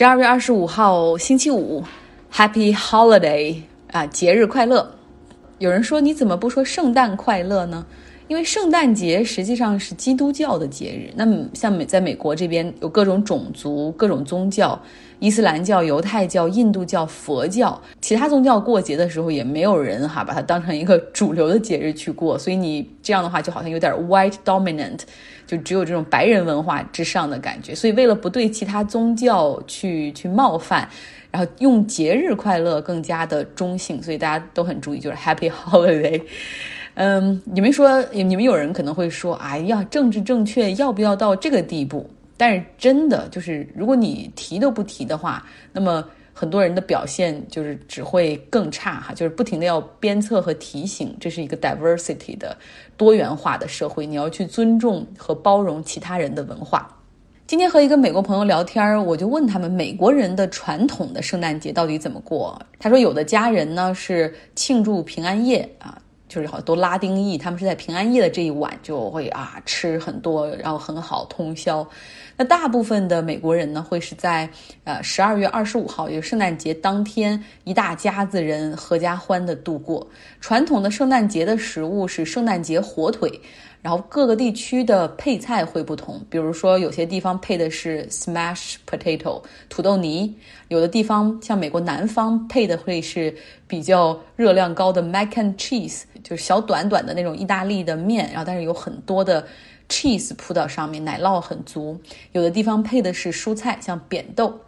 十二月二十五号星期五，Happy Holiday 啊，节日快乐！有人说你怎么不说圣诞快乐呢？因为圣诞节实际上是基督教的节日。那么像美在美国这边有各种种族、各种宗教，伊斯兰教、犹太教、印度教、佛教，其他宗教过节的时候也没有人哈把它当成一个主流的节日去过。所以你这样的话就好像有点 white dominant，就只有这种白人文化之上的感觉。所以为了不对其他宗教去去冒犯，然后用节日快乐更加的中性，所以大家都很注意，就是 Happy Holiday。嗯，你们说，你们有人可能会说，哎呀，政治正确要不要到这个地步？但是真的就是，如果你提都不提的话，那么很多人的表现就是只会更差哈，就是不停的要鞭策和提醒，这是一个 diversity 的多元化的社会，你要去尊重和包容其他人的文化。今天和一个美国朋友聊天，我就问他们美国人的传统的圣诞节到底怎么过？他说，有的家人呢是庆祝平安夜啊。就是好像都拉丁裔，他们是在平安夜的这一晚就会啊吃很多，然后很好通宵。那大部分的美国人呢，会是在呃十二月二十五号，也就是圣诞节当天，一大家子人合家欢的度过。传统的圣诞节的食物是圣诞节火腿。然后各个地区的配菜会不同，比如说有些地方配的是 smash potato 土豆泥，有的地方像美国南方配的会是比较热量高的 mac and cheese，就是小短短的那种意大利的面，然后但是有很多的 cheese 铺到上面，奶酪很足。有的地方配的是蔬菜，像扁豆。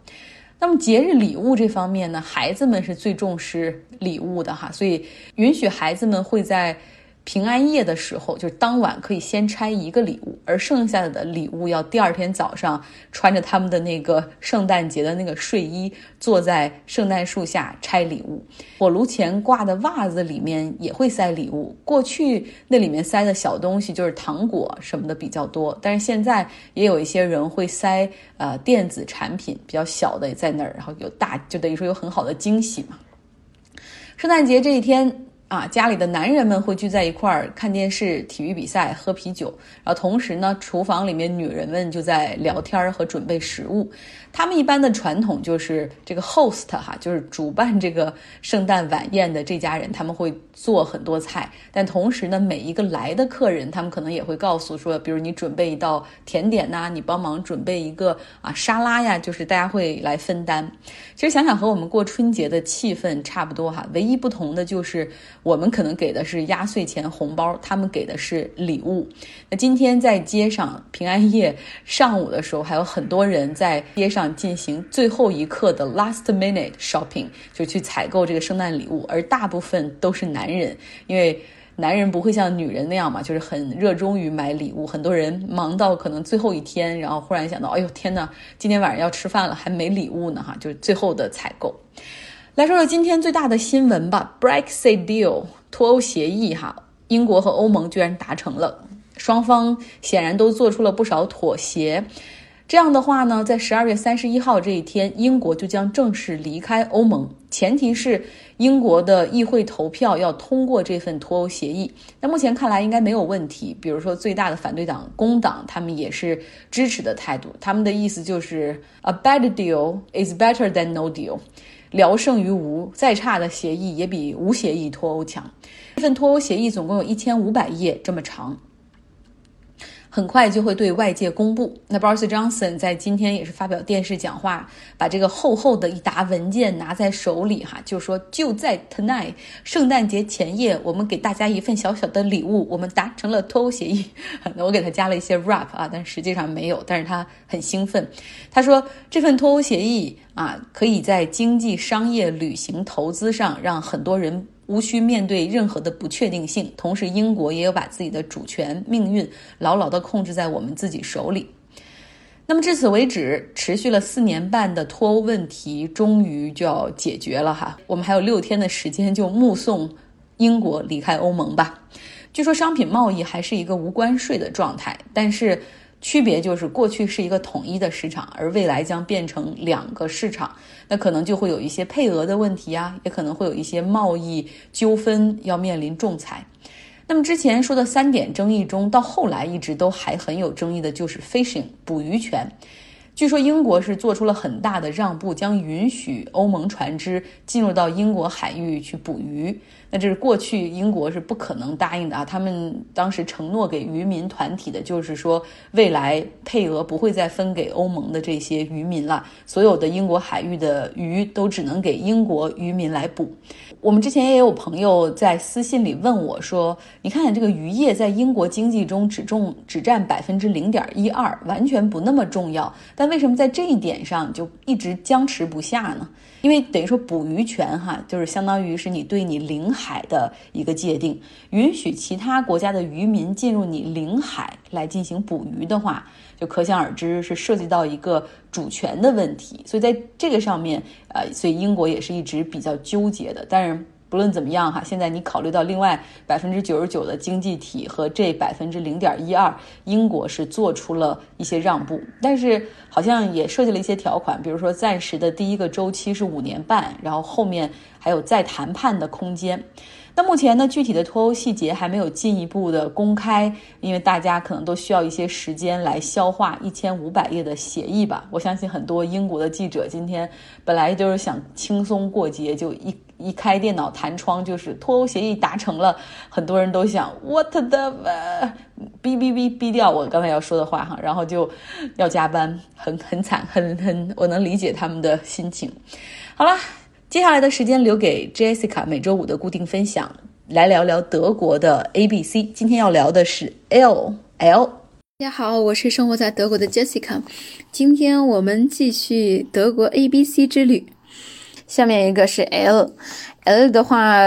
那么节日礼物这方面呢，孩子们是最重视礼物的哈，所以允许孩子们会在。平安夜的时候，就是当晚可以先拆一个礼物，而剩下的礼物要第二天早上穿着他们的那个圣诞节的那个睡衣，坐在圣诞树下拆礼物。火炉前挂的袜子里面也会塞礼物。过去那里面塞的小东西就是糖果什么的比较多，但是现在也有一些人会塞呃电子产品，比较小的也在那儿，然后有大就等于说有很好的惊喜嘛。圣诞节这一天。啊，家里的男人们会聚在一块儿看电视、体育比赛、喝啤酒，然后同时呢，厨房里面女人们就在聊天和准备食物。他们一般的传统就是这个 host 哈，就是主办这个圣诞晚宴的这家人，他们会做很多菜。但同时呢，每一个来的客人，他们可能也会告诉说，比如你准备一道甜点呐，你帮忙准备一个啊沙拉呀，就是大家会来分担。其实想想和我们过春节的气氛差不多哈，唯一不同的就是我们可能给的是压岁钱红包，他们给的是礼物。那今天在街上平安夜上午的时候，还有很多人在街上。进行最后一刻的 last minute shopping，就去采购这个圣诞礼物，而大部分都是男人，因为男人不会像女人那样嘛，就是很热衷于买礼物。很多人忙到可能最后一天，然后忽然想到，哎呦天哪，今天晚上要吃饭了，还没礼物呢哈，就是最后的采购。来说说今天最大的新闻吧，Brexit deal 脱欧协议哈，英国和欧盟居然达成了，双方显然都做出了不少妥协。这样的话呢，在十二月三十一号这一天，英国就将正式离开欧盟，前提是英国的议会投票要通过这份脱欧协议。那目前看来应该没有问题。比如说，最大的反对党工党，他们也是支持的态度。他们的意思就是，a bad deal is better than no deal，聊胜于无，再差的协议也比无协议脱欧强。这份脱欧协议总共有一千五百页这么长。很快就会对外界公布。那 Boris Johnson 在今天也是发表电视讲话，把这个厚厚的一沓文件拿在手里，哈，就说就在 tonight 圣诞节前夜，我们给大家一份小小的礼物，我们达成了脱欧协议。那我给他加了一些 rap 啊，但实际上没有，但是他很兴奋。他说这份脱欧协议啊，可以在经济、商业、旅行、投资上让很多人。无需面对任何的不确定性，同时英国也有把自己的主权命运牢牢地控制在我们自己手里。那么至此为止，持续了四年半的脱欧问题终于就要解决了哈。我们还有六天的时间就目送英国离开欧盟吧。据说商品贸易还是一个无关税的状态，但是。区别就是，过去是一个统一的市场，而未来将变成两个市场，那可能就会有一些配额的问题啊，也可能会有一些贸易纠纷要面临仲裁。那么之前说的三点争议中，到后来一直都还很有争议的就是 fishing 捕鱼权。据说英国是做出了很大的让步，将允许欧盟船只进入到英国海域去捕鱼。那这是过去英国是不可能答应的啊！他们当时承诺给渔民团体的就是说，未来配额不会再分给欧盟的这些渔民了，所有的英国海域的鱼都只能给英国渔民来捕。我们之前也有朋友在私信里问我说：“你看这个渔业在英国经济中只重只占百分之零点一二，完全不那么重要，那为什么在这一点上就一直僵持不下呢？”因为等于说捕鱼权哈，就是相当于是你对你领海的一个界定，允许其他国家的渔民进入你领海来进行捕鱼的话，就可想而知是涉及到一个主权的问题。所以在这个上面，呃，所以英国也是一直比较纠结的。但是。不论怎么样哈，现在你考虑到另外百分之九十九的经济体和这百分之零点一二，英国是做出了一些让步，但是好像也设计了一些条款，比如说暂时的第一个周期是五年半，然后后面还有再谈判的空间。那目前呢，具体的脱欧细节还没有进一步的公开，因为大家可能都需要一些时间来消化一千五百页的协议吧。我相信很多英国的记者今天本来就是想轻松过节，就一。一开电脑弹窗就是脱欧协议达成了，很多人都想 what the 哔哔哔哔掉我刚才要说的话哈，然后就要加班，很很惨，很很我能理解他们的心情。好了，接下来的时间留给 Jessica 每周五的固定分享，来聊聊德国的 A B C。今天要聊的是 L L。大家好，我是生活在德国的 Jessica，今天我们继续德国 A B C 之旅。下面一个是 L，L 的话，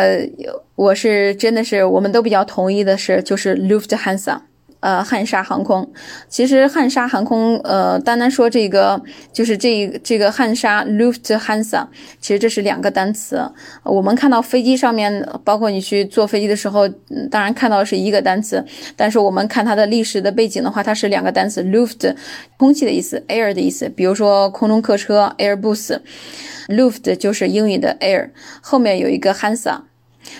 我是真的是我们都比较同意的是，就是 Lufthansa。呃，汉莎航空，其实汉莎航空，呃，单单说这个就是这这个汉莎 Lufthansa，其实这是两个单词。我们看到飞机上面，包括你去坐飞机的时候，当然看到是一个单词，但是我们看它的历史的背景的话，它是两个单词，Luft 空气的意思，Air 的意思。比如说空中客车 Airbus，Luft 就是英语的 Air，后面有一个 Hansa。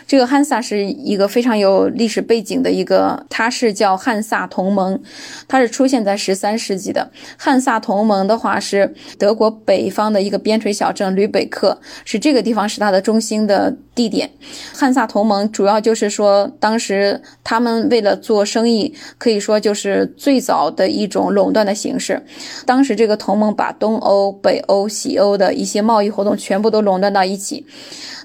这个汉萨是一个非常有历史背景的一个，它是叫汉萨同盟，它是出现在十三世纪的。汉萨同盟的话是德国北方的一个边陲小镇吕北克，是这个地方是它的中心的地点。汉萨同盟主要就是说，当时他们为了做生意，可以说就是最早的一种垄断的形式。当时这个同盟把东欧、北欧、西欧的一些贸易活动全部都垄断到一起。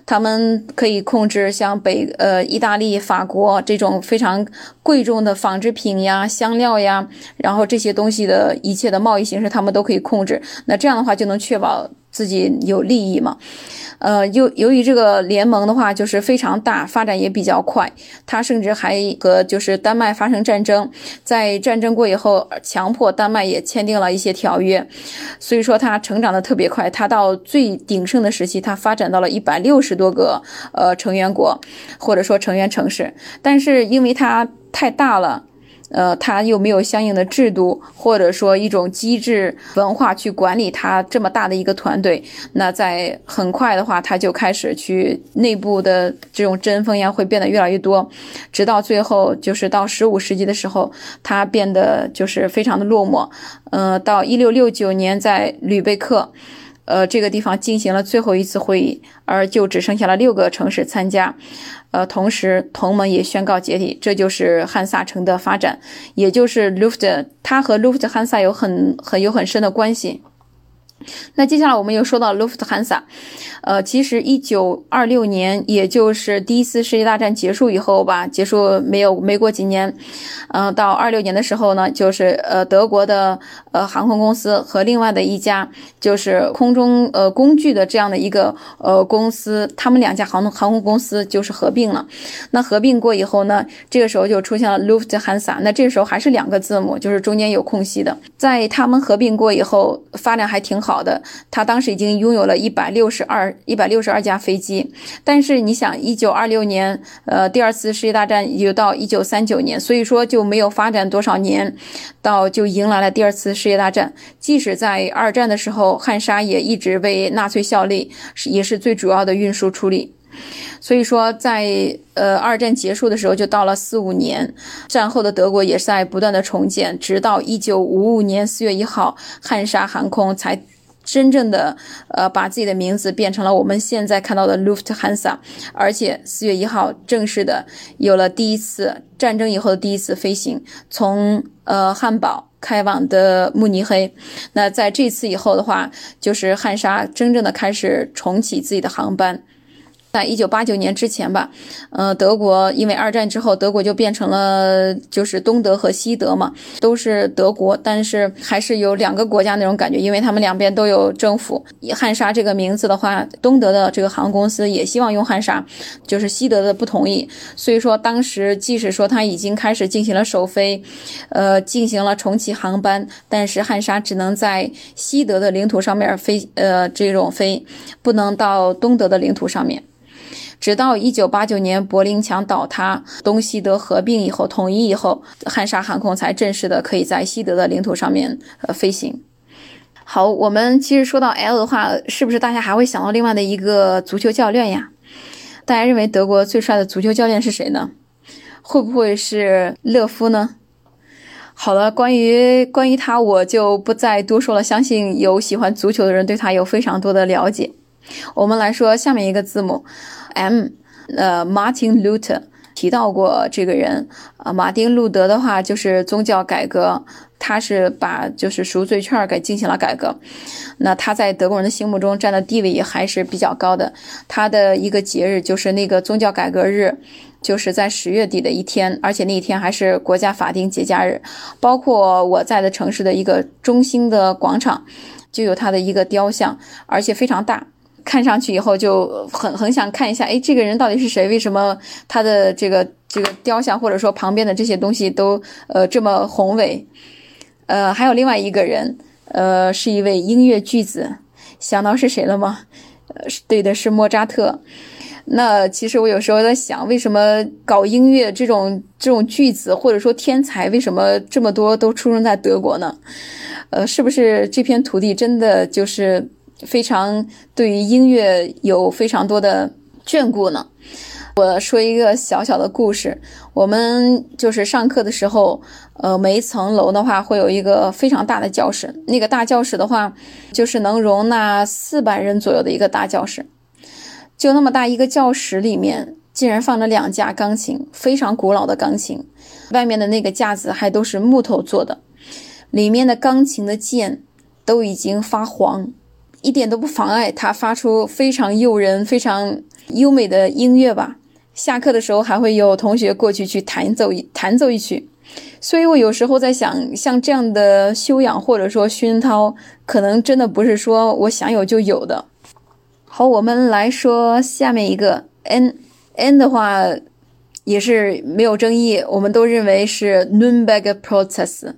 他们可以控制像北呃意大利、法国这种非常贵重的纺织品呀、香料呀，然后这些东西的一切的贸易形式，他们都可以控制。那这样的话，就能确保。自己有利益嘛？呃，由由于这个联盟的话，就是非常大，发展也比较快。他甚至还和就是丹麦发生战争，在战争过以后，强迫丹麦也签订了一些条约。所以说，它成长的特别快。它到最鼎盛的时期，它发展到了一百六十多个呃成员国，或者说成员城市。但是因为它太大了。呃，它又没有相应的制度，或者说一种机制文化去管理它这么大的一个团队。那在很快的话，它就开始去内部的这种针锋呀，会变得越来越多，直到最后就是到十五世纪的时候，它变得就是非常的落寞。呃，到一六六九年，在吕贝克。呃，这个地方进行了最后一次会议，而就只剩下了六个城市参加。呃，同时同盟也宣告解体，这就是汉萨城的发展，也就是 Luft，它和 Luft 汉萨有很很有很深的关系。那接下来我们又说到 Lufthansa，呃，其实一九二六年，也就是第一次世界大战结束以后吧，结束没有没过几年，嗯，到二六年的时候呢，就是呃德国的呃航空公司和另外的一家就是空中呃工具的这样的一个呃公司，他们两家航空航空公司就是合并了。那合并过以后呢，这个时候就出现了 Lufthansa，那这个时候还是两个字母，就是中间有空隙的。在他们合并过以后，发展还挺好。好的，他当时已经拥有了一百六十二一百六十二架飞机，但是你想，一九二六年，呃，第二次世界大战也就到一九三九年，所以说就没有发展多少年，到就迎来了第二次世界大战。即使在二战的时候，汉莎也一直为纳粹效力，也是最主要的运输处理。所以说，在呃二战结束的时候，就到了四五年，战后的德国也是在不断的重建，直到一九五五年四月一号，汉莎航空才真正的呃把自己的名字变成了我们现在看到的 Lufthansa，而且四月一号正式的有了第一次战争以后的第一次飞行，从呃汉堡开往的慕尼黑。那在这次以后的话，就是汉莎真正的开始重启自己的航班。在一九八九年之前吧，呃，德国因为二战之后，德国就变成了就是东德和西德嘛，都是德国，但是还是有两个国家那种感觉，因为他们两边都有政府。汉莎这个名字的话，东德的这个航空公司也希望用汉莎，就是西德的不同意，所以说当时即使说他已经开始进行了首飞，呃，进行了重启航班，但是汉莎只能在西德的领土上面飞，呃，这种飞，不能到东德的领土上面。直到一九八九年柏林墙倒塌，东西德合并以后统一以后，汉莎航空才正式的可以在西德的领土上面呃飞行。好，我们其实说到 L 的话，是不是大家还会想到另外的一个足球教练呀？大家认为德国最帅的足球教练是谁呢？会不会是勒夫呢？好了，关于关于他，我就不再多说了。相信有喜欢足球的人对他有非常多的了解。我们来说下面一个字母。M，呃，Martin Luther 提到过这个人啊，马丁路德的话就是宗教改革，他是把就是赎罪券给进行了改革，那他在德国人的心目中占的地位也还是比较高的。他的一个节日就是那个宗教改革日，就是在十月底的一天，而且那一天还是国家法定节假日。包括我在的城市的一个中心的广场，就有他的一个雕像，而且非常大。看上去以后就很很想看一下，哎，这个人到底是谁？为什么他的这个这个雕像或者说旁边的这些东西都呃这么宏伟？呃，还有另外一个人，呃，是一位音乐巨子，想到是谁了吗？呃，对的，是莫扎特。那其实我有时候在想，为什么搞音乐这种这种巨子或者说天才，为什么这么多都出生在德国呢？呃，是不是这片土地真的就是？非常对于音乐有非常多的眷顾呢。我说一个小小的故事，我们就是上课的时候，呃，每一层楼的话会有一个非常大的教室，那个大教室的话，就是能容纳四百人左右的一个大教室。就那么大一个教室里面，竟然放着两架钢琴，非常古老的钢琴，外面的那个架子还都是木头做的，里面的钢琴的键都已经发黄。一点都不妨碍它发出非常诱人、非常优美的音乐吧。下课的时候还会有同学过去去弹奏一弹奏一曲。所以我有时候在想，像这样的修养或者说熏陶，可能真的不是说我想有就有的。好，我们来说下面一个 N N 的话也是没有争议，我们都认为是 Nürnberg Process，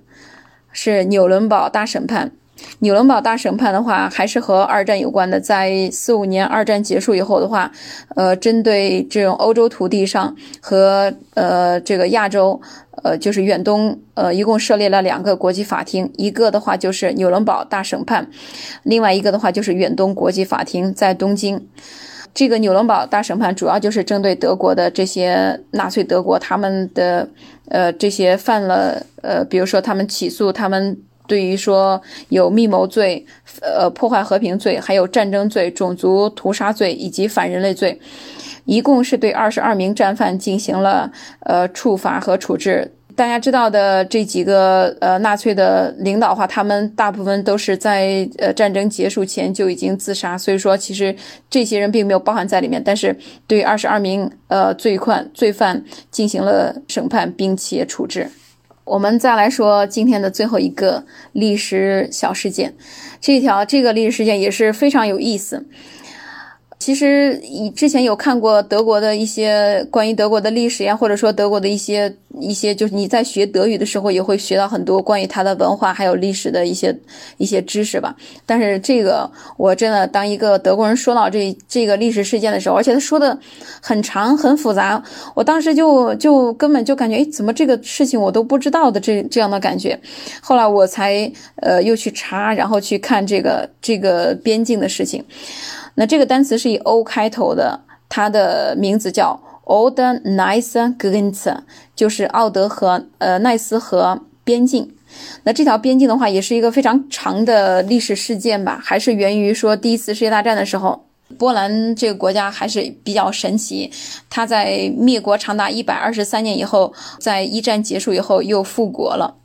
是纽伦堡大审判。纽伦堡大审判的话，还是和二战有关的。在四五年二战结束以后的话，呃，针对这种欧洲土地上和呃这个亚洲，呃，就是远东，呃，一共设立了两个国际法庭，一个的话就是纽伦堡大审判，另外一个的话就是远东国际法庭，在东京。这个纽伦堡大审判主要就是针对德国的这些纳粹德国他们的呃这些犯了呃，比如说他们起诉他们。对于说有密谋罪、呃破坏和平罪、还有战争罪、种族屠杀罪以及反人类罪，一共是对二十二名战犯进行了呃处罚和处置。大家知道的这几个呃纳粹的领导的话，他们大部分都是在呃战争结束前就已经自杀，所以说其实这些人并没有包含在里面。但是对二十二名呃罪犯罪犯进行了审判并且处置。我们再来说今天的最后一个历史小事件，这条这个历史事件也是非常有意思。其实以之前有看过德国的一些关于德国的历史呀，或者说德国的一些一些，就是你在学德语的时候也会学到很多关于它的文化还有历史的一些一些知识吧。但是这个我真的当一个德国人说到这这个历史事件的时候，而且他说的很长很复杂，我当时就就根本就感觉，哎，怎么这个事情我都不知道的这这样的感觉。后来我才呃又去查，然后去看这个这个边境的事情。那这个单词是以 O 开头的，它的名字叫 Oder Nice Grenze，就是奥德和呃奈斯河边境。那这条边境的话，也是一个非常长的历史事件吧，还是源于说第一次世界大战的时候，波兰这个国家还是比较神奇。它在灭国长达一百二十三年以后，在一战结束以后又复国了。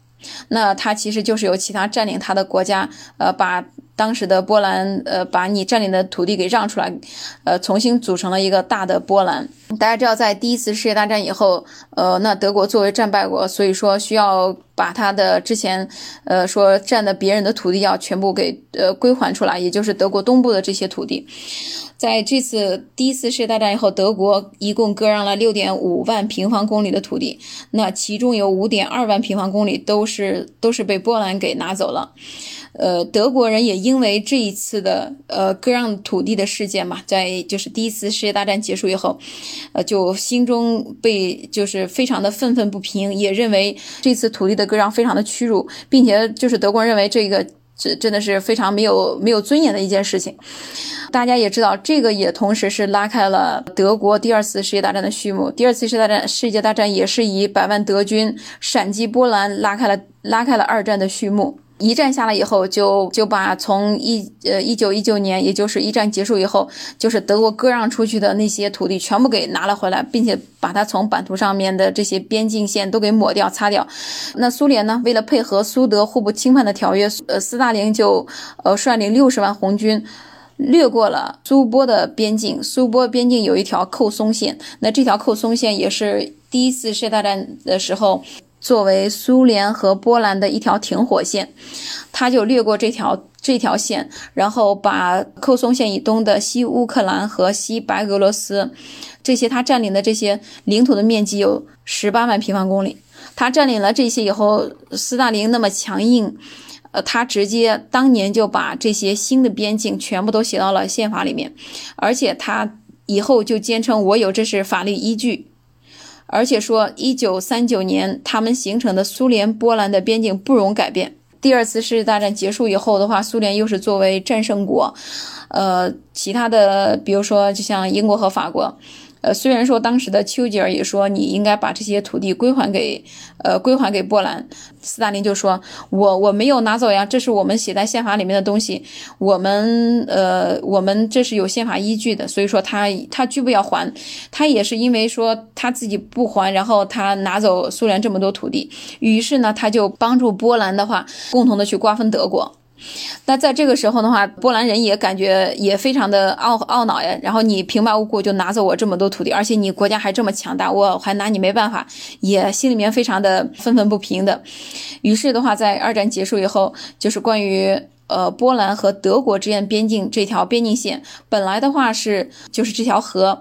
那它其实就是由其他占领它的国家，呃，把。当时的波兰，呃，把你占领的土地给让出来，呃，重新组成了一个大的波兰。大家知道，在第一次世界大战以后，呃，那德国作为战败国，所以说需要把他的之前，呃，说占的别人的土地要全部给呃归还出来，也就是德国东部的这些土地。在这次第一次世界大战以后，德国一共割让了六点五万平方公里的土地，那其中有五点二万平方公里都是都是被波兰给拿走了。呃，德国人也因因为这一次的呃割让土地的事件嘛，在就是第一次世界大战结束以后，呃，就心中被就是非常的愤愤不平，也认为这次土地的割让非常的屈辱，并且就是德国人认为这个这真的是非常没有没有尊严的一件事情。大家也知道，这个也同时是拉开了德国第二次世界大战的序幕。第二次世界大战世界大战也是以百万德军闪击波兰，拉开了拉开了二战的序幕。一战下来以后，就就把从一呃一九一九年，也就是一战结束以后，就是德国割让出去的那些土地全部给拿了回来，并且把它从版图上面的这些边境线都给抹掉、擦掉。那苏联呢，为了配合苏德互不侵犯的条约，呃，斯大林就呃率领六十万红军掠过了苏波的边境。苏波边境有一条扣松线，那这条扣松线也是第一次世界大战的时候。作为苏联和波兰的一条停火线，他就掠过这条这条线，然后把扣松线以东的西乌克兰和西白俄罗斯这些他占领的这些领土的面积有十八万平方公里。他占领了这些以后，斯大林那么强硬，呃，他直接当年就把这些新的边境全部都写到了宪法里面，而且他以后就坚称我有这是法律依据。而且说，一九三九年他们形成的苏联波兰的边境不容改变。第二次世界大战结束以后的话，苏联又是作为战胜国，呃，其他的比如说就像英国和法国。呃，虽然说当时的丘吉尔也说你应该把这些土地归还给，呃，归还给波兰，斯大林就说，我我没有拿走呀，这是我们写在宪法里面的东西，我们呃，我们这是有宪法依据的，所以说他他拒不要还，他也是因为说他自己不还，然后他拿走苏联这么多土地，于是呢，他就帮助波兰的话，共同的去瓜分德国。那在这个时候的话，波兰人也感觉也非常的懊懊恼呀。然后你平白无故就拿走我这么多土地，而且你国家还这么强大，我还拿你没办法，也心里面非常的愤愤不平的。于是的话，在二战结束以后，就是关于。呃，波兰和德国之间边境这条边境线，本来的话是就是这条河，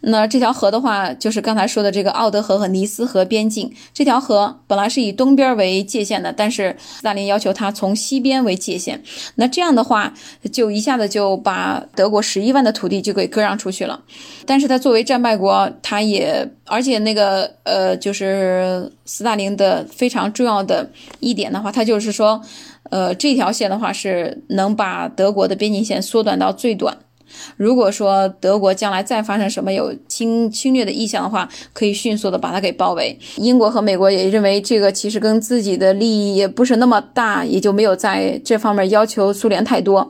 那这条河的话就是刚才说的这个奥德河和尼斯河边境。这条河本来是以东边为界限的，但是斯大林要求它从西边为界限。那这样的话，就一下子就把德国十一万的土地就给割让出去了。但是他作为战败国，他也而且那个呃，就是斯大林的非常重要的一点的话，他就是说。呃，这条线的话是能把德国的边境线缩短到最短。如果说德国将来再发生什么有侵侵略的意向的话，可以迅速的把它给包围。英国和美国也认为这个其实跟自己的利益也不是那么大，也就没有在这方面要求苏联太多。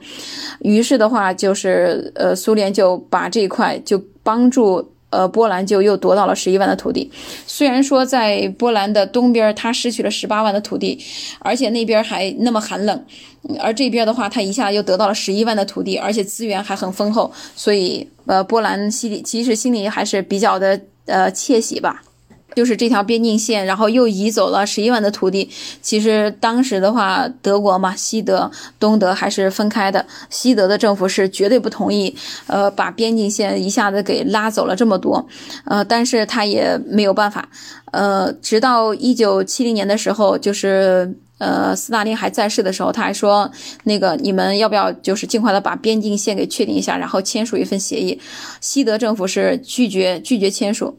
于是的话，就是呃，苏联就把这一块就帮助。呃，波兰就又夺到了十一万的土地。虽然说在波兰的东边，他失去了十八万的土地，而且那边还那么寒冷，而这边的话，他一下又得到了十一万的土地，而且资源还很丰厚，所以呃，波兰心里其实心里还是比较的呃窃喜吧。就是这条边境线，然后又移走了十一万的土地。其实当时的话，德国嘛，西德、东德还是分开的。西德的政府是绝对不同意，呃，把边境线一下子给拉走了这么多。呃，但是他也没有办法。呃，直到一九七零年的时候，就是呃，斯大林还在世的时候，他还说，那个你们要不要就是尽快的把边境线给确定一下，然后签署一份协议。西德政府是拒绝拒绝签署。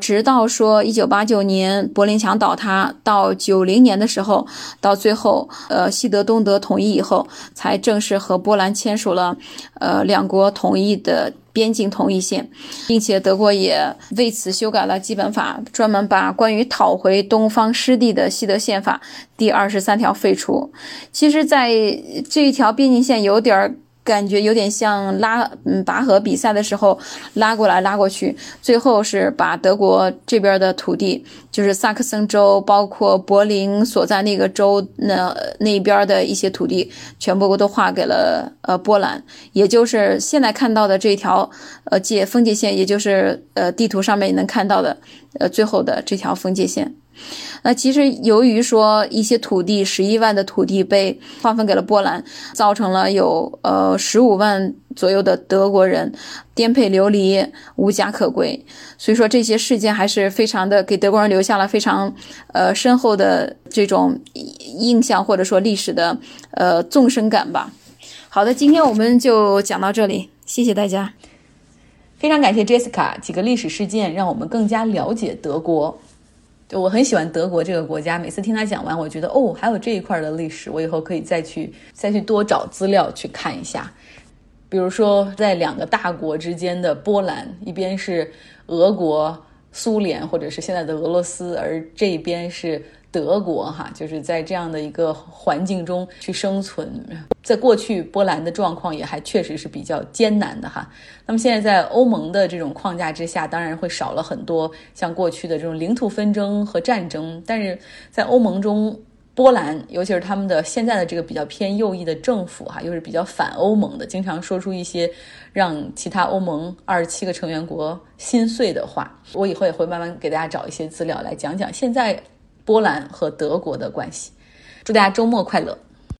直到说一九八九年柏林墙倒塌，到九零年的时候，到最后，呃，西德东德统一以后，才正式和波兰签署了，呃，两国统一的边境统一线，并且德国也为此修改了基本法，专门把关于讨回东方失地的西德宪法第二十三条废除。其实，在这一条边境线有点儿。感觉有点像拉嗯拔河比赛的时候拉过来拉过去，最后是把德国这边的土地，就是萨克森州，包括柏林所在那个州那那边的一些土地，全部都划给了呃波兰，也就是现在看到的这条呃界分界线，也就是呃地图上面能看到的呃最后的这条分界线。那其实由于说一些土地，十一万的土地被划分给了波兰，造成了有呃十五万左右的德国人颠沛流离、无家可归。所以说这些事件还是非常的给德国人留下了非常呃深厚的这种印象，或者说历史的呃纵深感吧。好的，今天我们就讲到这里，谢谢大家。非常感谢 Jessica，几个历史事件让我们更加了解德国。就我很喜欢德国这个国家，每次听他讲完，我觉得哦，还有这一块的历史，我以后可以再去再去多找资料去看一下。比如说，在两个大国之间的波兰，一边是俄国、苏联或者是现在的俄罗斯，而这一边是。德国哈，就是在这样的一个环境中去生存。在过去，波兰的状况也还确实是比较艰难的哈。那么现在在欧盟的这种框架之下，当然会少了很多像过去的这种领土纷争和战争。但是在欧盟中，波兰尤其是他们的现在的这个比较偏右翼的政府哈，又是比较反欧盟的，经常说出一些让其他欧盟二十七个成员国心碎的话。我以后也会慢慢给大家找一些资料来讲讲现在。波兰和德国的关系，祝大家周末快乐。